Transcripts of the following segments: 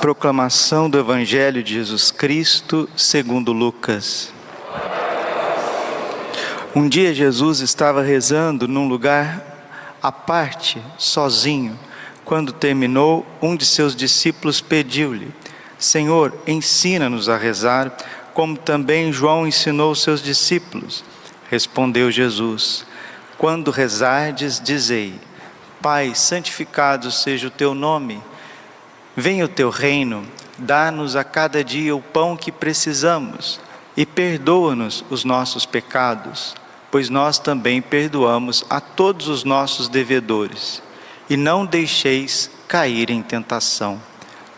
Proclamação do Evangelho de Jesus Cristo, segundo Lucas. Um dia Jesus estava rezando num lugar à parte, sozinho. Quando terminou, um de seus discípulos pediu-lhe: Senhor, ensina-nos a rezar, como também João ensinou seus discípulos. Respondeu Jesus: Quando rezardes, dizei: Pai, santificado seja o teu nome Venha o teu reino, dá-nos a cada dia o pão que precisamos e perdoa-nos os nossos pecados, pois nós também perdoamos a todos os nossos devedores. E não deixeis cair em tentação.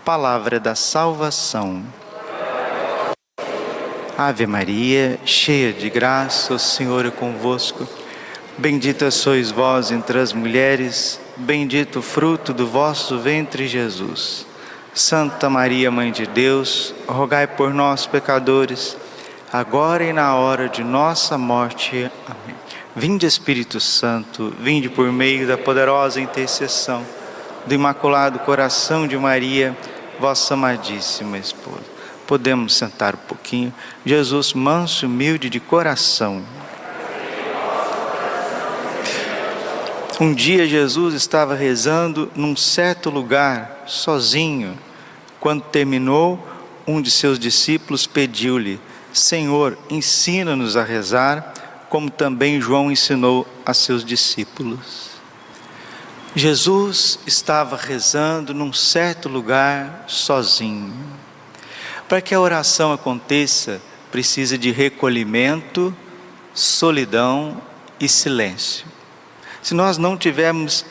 Palavra da salvação. Ave Maria, cheia de graça, o Senhor é convosco. Bendita sois vós entre as mulheres, bendito o fruto do vosso ventre, Jesus. Santa Maria, Mãe de Deus, rogai por nós, pecadores, agora e na hora de nossa morte. Amém. Vinde, Espírito Santo, vinde por meio da poderosa intercessão do Imaculado Coração de Maria, vossa amadíssima esposa. Podemos sentar um pouquinho. Jesus, manso e humilde de coração. Um dia Jesus estava rezando num certo lugar, sozinho quando terminou, um de seus discípulos pediu-lhe: Senhor, ensina-nos a rezar, como também João ensinou a seus discípulos. Jesus estava rezando num certo lugar sozinho. Para que a oração aconteça, precisa de recolhimento, solidão e silêncio. Se nós não tivermos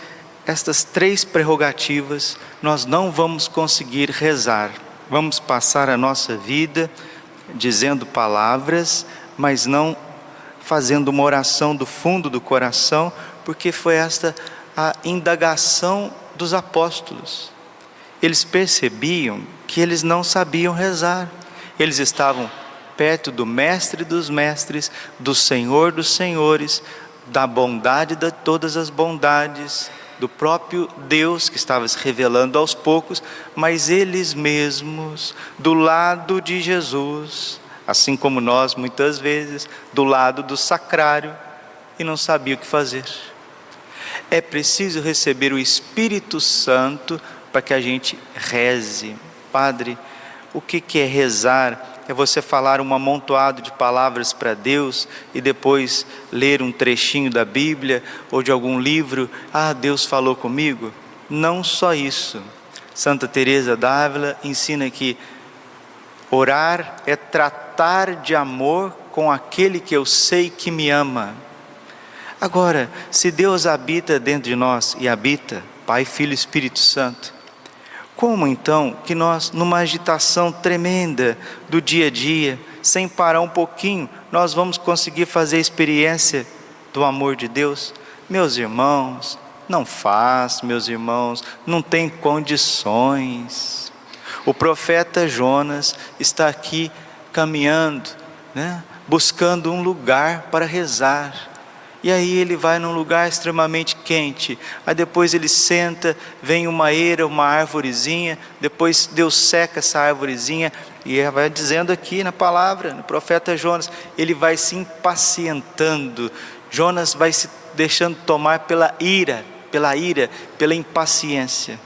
estas três prerrogativas, nós não vamos conseguir rezar. Vamos passar a nossa vida dizendo palavras, mas não fazendo uma oração do fundo do coração, porque foi esta a indagação dos apóstolos. Eles percebiam que eles não sabiam rezar. Eles estavam perto do mestre dos mestres, do Senhor dos senhores, da bondade de todas as bondades, do próprio Deus que estava se revelando aos poucos, mas eles mesmos, do lado de Jesus, assim como nós muitas vezes, do lado do sacrário, e não sabia o que fazer. É preciso receber o Espírito Santo para que a gente reze. Padre, o que é rezar? É você falar um amontoado de palavras para Deus e depois ler um trechinho da Bíblia ou de algum livro, ah, Deus falou comigo. Não só isso. Santa Teresa d'Ávila ensina que orar é tratar de amor com aquele que eu sei que me ama. Agora, se Deus habita dentro de nós e habita, Pai, Filho e Espírito Santo, como então que nós, numa agitação tremenda do dia a dia, sem parar um pouquinho, nós vamos conseguir fazer a experiência do amor de Deus? Meus irmãos, não faz, meus irmãos, não tem condições. O profeta Jonas está aqui caminhando, né, buscando um lugar para rezar. E aí ele vai num lugar extremamente quente. Aí depois ele senta, vem uma eira, uma árvorezinha, depois Deus seca essa árvorezinha e vai dizendo aqui na palavra, no profeta Jonas, ele vai se impacientando. Jonas vai se deixando tomar pela ira, pela ira, pela impaciência.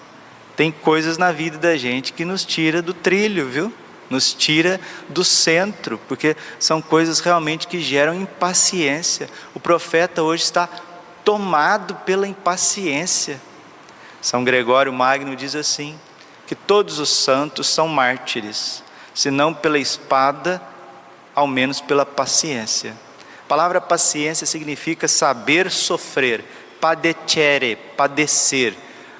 Tem coisas na vida da gente que nos tira do trilho, viu? Nos tira do centro, porque são coisas realmente que geram impaciência. O profeta hoje está tomado pela impaciência. São Gregório Magno diz assim: que todos os santos são mártires, se não pela espada, ao menos pela paciência. A palavra paciência significa saber sofrer, padecere, padecer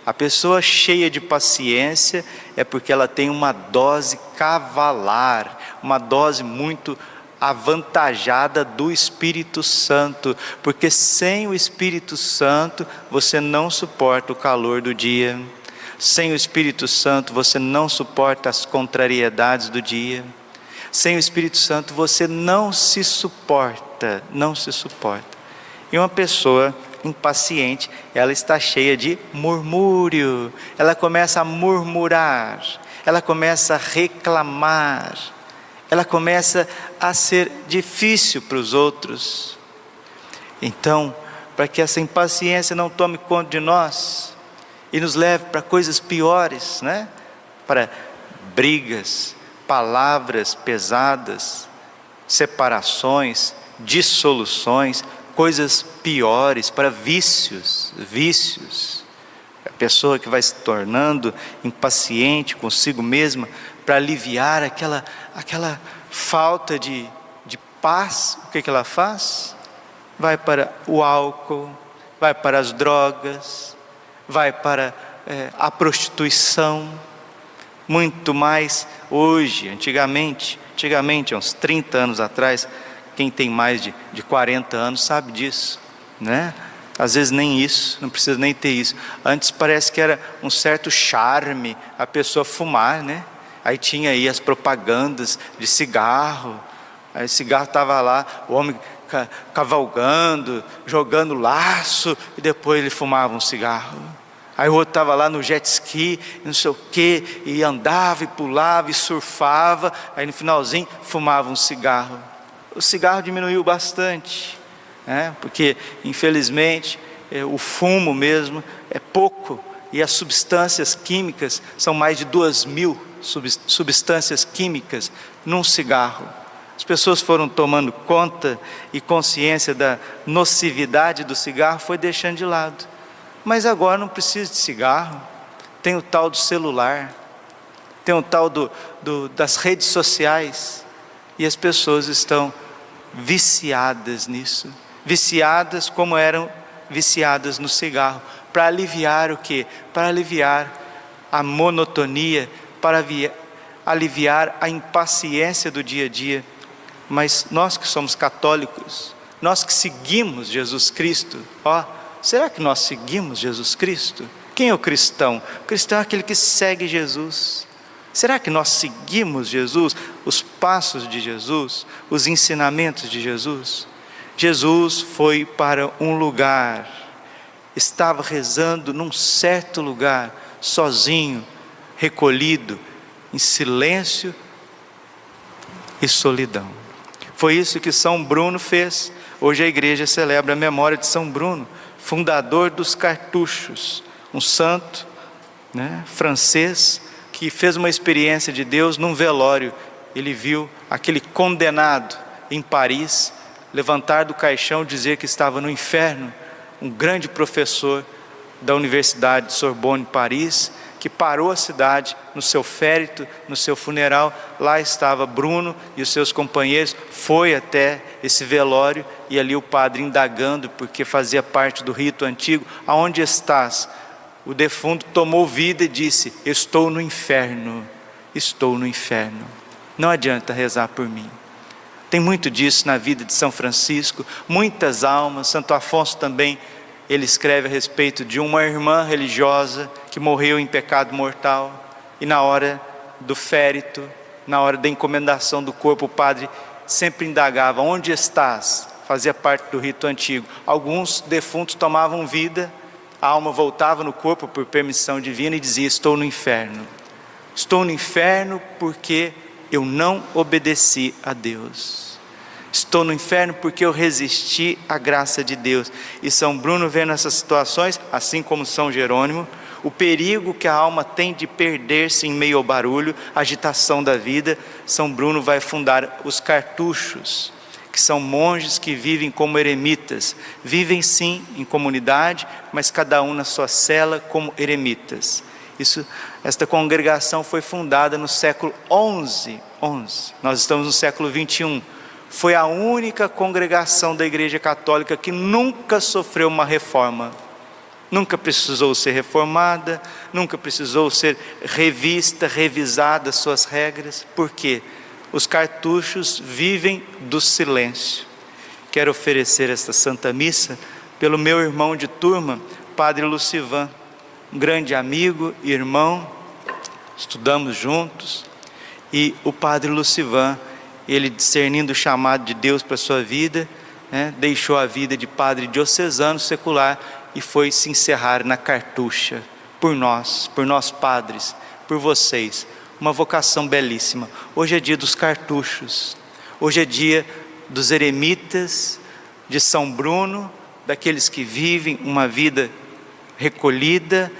a pessoa cheia de paciência é porque ela tem uma dose cavalar, uma dose muito avantajada do Espírito Santo, porque sem o Espírito Santo você não suporta o calor do dia. Sem o Espírito Santo você não suporta as contrariedades do dia. Sem o Espírito Santo você não se suporta, não se suporta. E uma pessoa impaciente, ela está cheia de murmúrio, ela começa a murmurar, ela começa a reclamar, ela começa a ser difícil para os outros. Então, para que essa impaciência não tome conta de nós e nos leve para coisas piores, né? Para brigas, palavras pesadas, separações, dissoluções, coisas piores, para vícios, vícios. A pessoa que vai se tornando impaciente consigo mesma para aliviar aquela, aquela falta de, de paz, o que, que ela faz? Vai para o álcool, vai para as drogas, vai para é, a prostituição, muito mais hoje, antigamente, antigamente, uns 30 anos atrás, quem tem mais de, de 40 anos sabe disso, né? Às vezes nem isso, não precisa nem ter isso. Antes parece que era um certo charme a pessoa fumar, né? Aí tinha aí as propagandas de cigarro. Aí o cigarro estava lá, o homem cavalgando, jogando laço, e depois ele fumava um cigarro. Aí o outro estava lá no jet ski, não sei o quê, e andava e pulava e surfava, aí no finalzinho fumava um cigarro o cigarro diminuiu bastante, né? porque infelizmente é, o fumo mesmo é pouco e as substâncias químicas são mais de duas mil substâncias químicas num cigarro. As pessoas foram tomando conta e consciência da nocividade do cigarro, foi deixando de lado. Mas agora não precisa de cigarro, tem o tal do celular, tem o tal do, do das redes sociais, e as pessoas estão viciadas nisso, viciadas como eram viciadas no cigarro, para aliviar o que? Para aliviar a monotonia, para aliviar a impaciência do dia a dia. Mas nós que somos católicos, nós que seguimos Jesus Cristo, ó, será que nós seguimos Jesus Cristo? Quem é o cristão? O cristão é aquele que segue Jesus. Será que nós seguimos Jesus, os passos de Jesus, os ensinamentos de Jesus? Jesus foi para um lugar, estava rezando num certo lugar, sozinho, recolhido, em silêncio e solidão. Foi isso que São Bruno fez. Hoje a igreja celebra a memória de São Bruno, fundador dos cartuchos, um santo né, francês que fez uma experiência de Deus num velório. Ele viu aquele condenado em Paris levantar do caixão, dizer que estava no inferno. Um grande professor da Universidade de Sorbonne, Paris, que parou a cidade no seu férito, no seu funeral. Lá estava Bruno e os seus companheiros. Foi até esse velório e ali o padre indagando, porque fazia parte do rito antigo: Aonde estás? O defunto tomou vida e disse: Estou no inferno, estou no inferno. Não adianta rezar por mim. Tem muito disso na vida de São Francisco, muitas almas. Santo Afonso também, ele escreve a respeito de uma irmã religiosa que morreu em pecado mortal e na hora do férito, na hora da encomendação do corpo, o padre sempre indagava: Onde estás? Fazia parte do rito antigo. Alguns defuntos tomavam vida a alma voltava no corpo por permissão divina e dizia: Estou no inferno. Estou no inferno porque eu não obedeci a Deus. Estou no inferno porque eu resisti à graça de Deus. E São Bruno vendo essas situações, assim como São Jerônimo, o perigo que a alma tem de perder-se em meio ao barulho, agitação da vida, São Bruno vai fundar os cartuchos, que são monges que vivem como eremitas. Vivem sim em comunidade, mas cada um na sua cela como eremitas. Isso, esta congregação foi fundada no século 11, 11. Nós estamos no século 21. Foi a única congregação da Igreja Católica que nunca sofreu uma reforma. Nunca precisou ser reformada, nunca precisou ser revista, revisada suas regras. Por quê? Os cartuchos vivem do silêncio. Quero oferecer esta Santa Missa pelo meu irmão de turma, Padre Lucivan, um grande amigo irmão, estudamos juntos, e o Padre Lucivan, ele discernindo o chamado de Deus para sua vida, né, deixou a vida de padre diocesano secular e foi se encerrar na cartucha, por nós, por nós padres, por vocês. Uma vocação belíssima. Hoje é dia dos cartuchos, hoje é dia dos eremitas de São Bruno, daqueles que vivem uma vida recolhida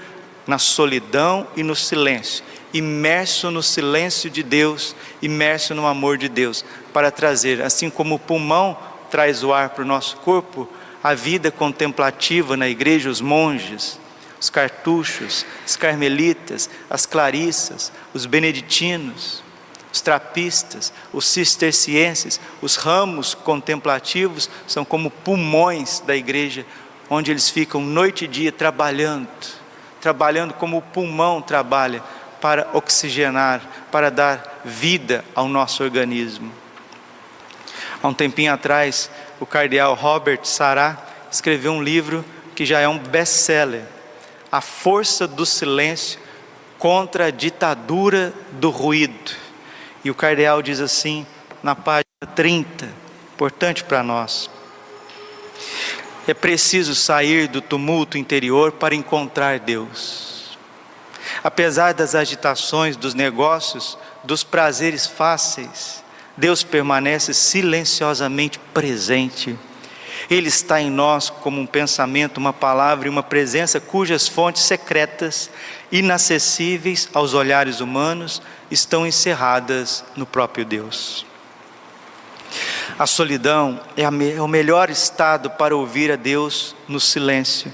na solidão e no silêncio, imerso no silêncio de Deus, imerso no amor de Deus, para trazer, assim como o pulmão traz o ar para o nosso corpo, a vida contemplativa na igreja, os monges, os cartuchos, os carmelitas, as clarissas, os beneditinos, os trapistas, os cistercienses, os ramos contemplativos são como pulmões da igreja, onde eles ficam noite e dia trabalhando, trabalhando como o pulmão trabalha para oxigenar, para dar vida ao nosso organismo. Há um tempinho atrás, o cardeal Robert Sará escreveu um livro que já é um best-seller, A Força do Silêncio contra a Ditadura do Ruído. E o cardeal diz assim, na página 30, importante para nós. É preciso sair do tumulto interior para encontrar Deus. Apesar das agitações dos negócios, dos prazeres fáceis, Deus permanece silenciosamente presente. Ele está em nós como um pensamento, uma palavra e uma presença cujas fontes secretas, inacessíveis aos olhares humanos, estão encerradas no próprio Deus. A solidão é, é o melhor estado para ouvir a Deus no silêncio.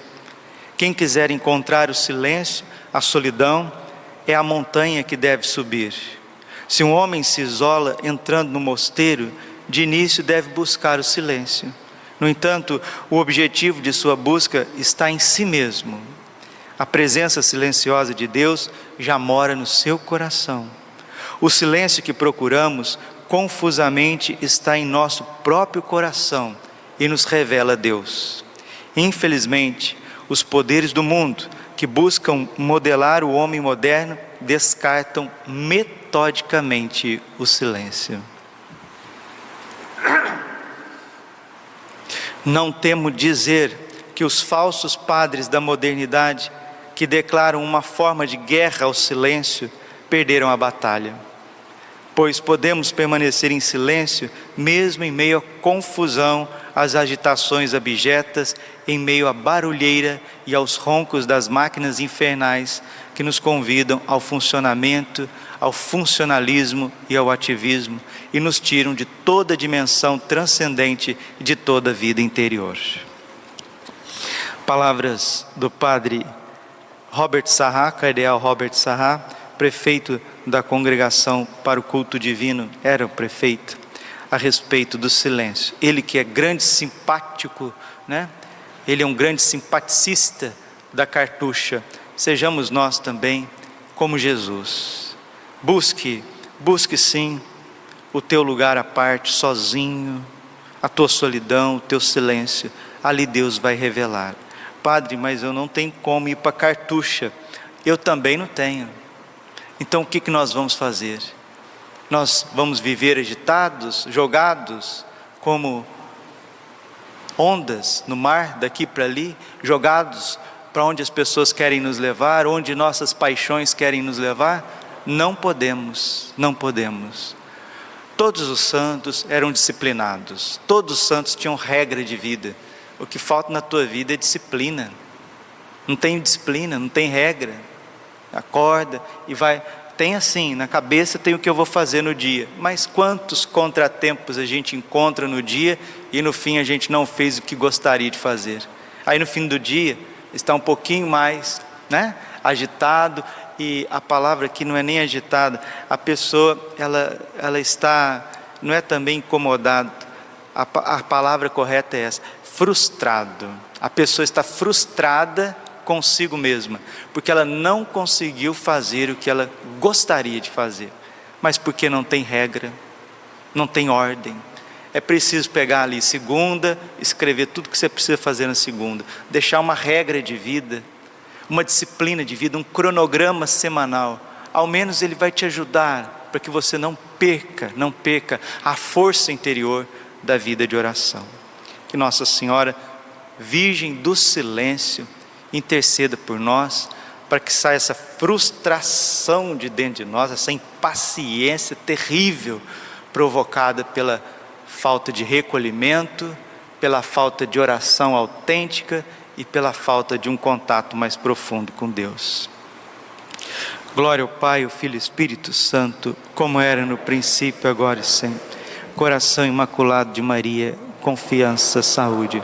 Quem quiser encontrar o silêncio, a solidão, é a montanha que deve subir. Se um homem se isola entrando no mosteiro, de início deve buscar o silêncio. No entanto, o objetivo de sua busca está em si mesmo. A presença silenciosa de Deus já mora no seu coração. O silêncio que procuramos confusamente está em nosso próprio coração e nos revela Deus. Infelizmente, os poderes do mundo que buscam modelar o homem moderno descartam metodicamente o silêncio. Não temo dizer que os falsos padres da modernidade, que declaram uma forma de guerra ao silêncio, perderam a batalha. Pois podemos permanecer em silêncio, mesmo em meio à confusão, às agitações abjetas, em meio à barulheira e aos roncos das máquinas infernais que nos convidam ao funcionamento, ao funcionalismo e ao ativismo e nos tiram de toda a dimensão transcendente de toda a vida interior. Palavras do padre Robert Sarra, cardeal Robert Sarra, prefeito da congregação para o culto divino, era o prefeito, a respeito do silêncio. Ele que é grande simpático, né? Ele é um grande simpaticista da cartucha. Sejamos nós também como Jesus. Busque, busque sim o teu lugar à parte, sozinho, a tua solidão, o teu silêncio. Ali Deus vai revelar. Padre, mas eu não tenho como ir para cartucha. Eu também não tenho. Então o que, que nós vamos fazer? Nós vamos viver agitados, jogados, como ondas no mar, daqui para ali, jogados para onde as pessoas querem nos levar, onde nossas paixões querem nos levar? Não podemos, não podemos. Todos os santos eram disciplinados, todos os santos tinham regra de vida. O que falta na tua vida é disciplina. Não tem disciplina, não tem regra. Acorda e vai tem assim, na cabeça tem o que eu vou fazer no dia, mas quantos contratempos a gente encontra no dia e no fim a gente não fez o que gostaria de fazer. Aí no fim do dia está um pouquinho mais, né, agitado e a palavra aqui não é nem agitada, a pessoa ela ela está não é também incomodado. A, a palavra correta é essa, frustrado. A pessoa está frustrada consigo mesma, porque ela não conseguiu fazer o que ela gostaria de fazer, mas porque não tem regra, não tem ordem. É preciso pegar ali segunda, escrever tudo que você precisa fazer na segunda, deixar uma regra de vida, uma disciplina de vida, um cronograma semanal. Ao menos ele vai te ajudar para que você não perca, não perca a força interior da vida de oração. Que Nossa Senhora, Virgem do Silêncio, interceda por nós, para que saia essa frustração de dentro de nós, essa impaciência terrível provocada pela falta de recolhimento, pela falta de oração autêntica e pela falta de um contato mais profundo com Deus. Glória ao Pai, ao Filho e Espírito Santo, como era no princípio, agora e sempre. Coração imaculado de Maria, confiança, saúde.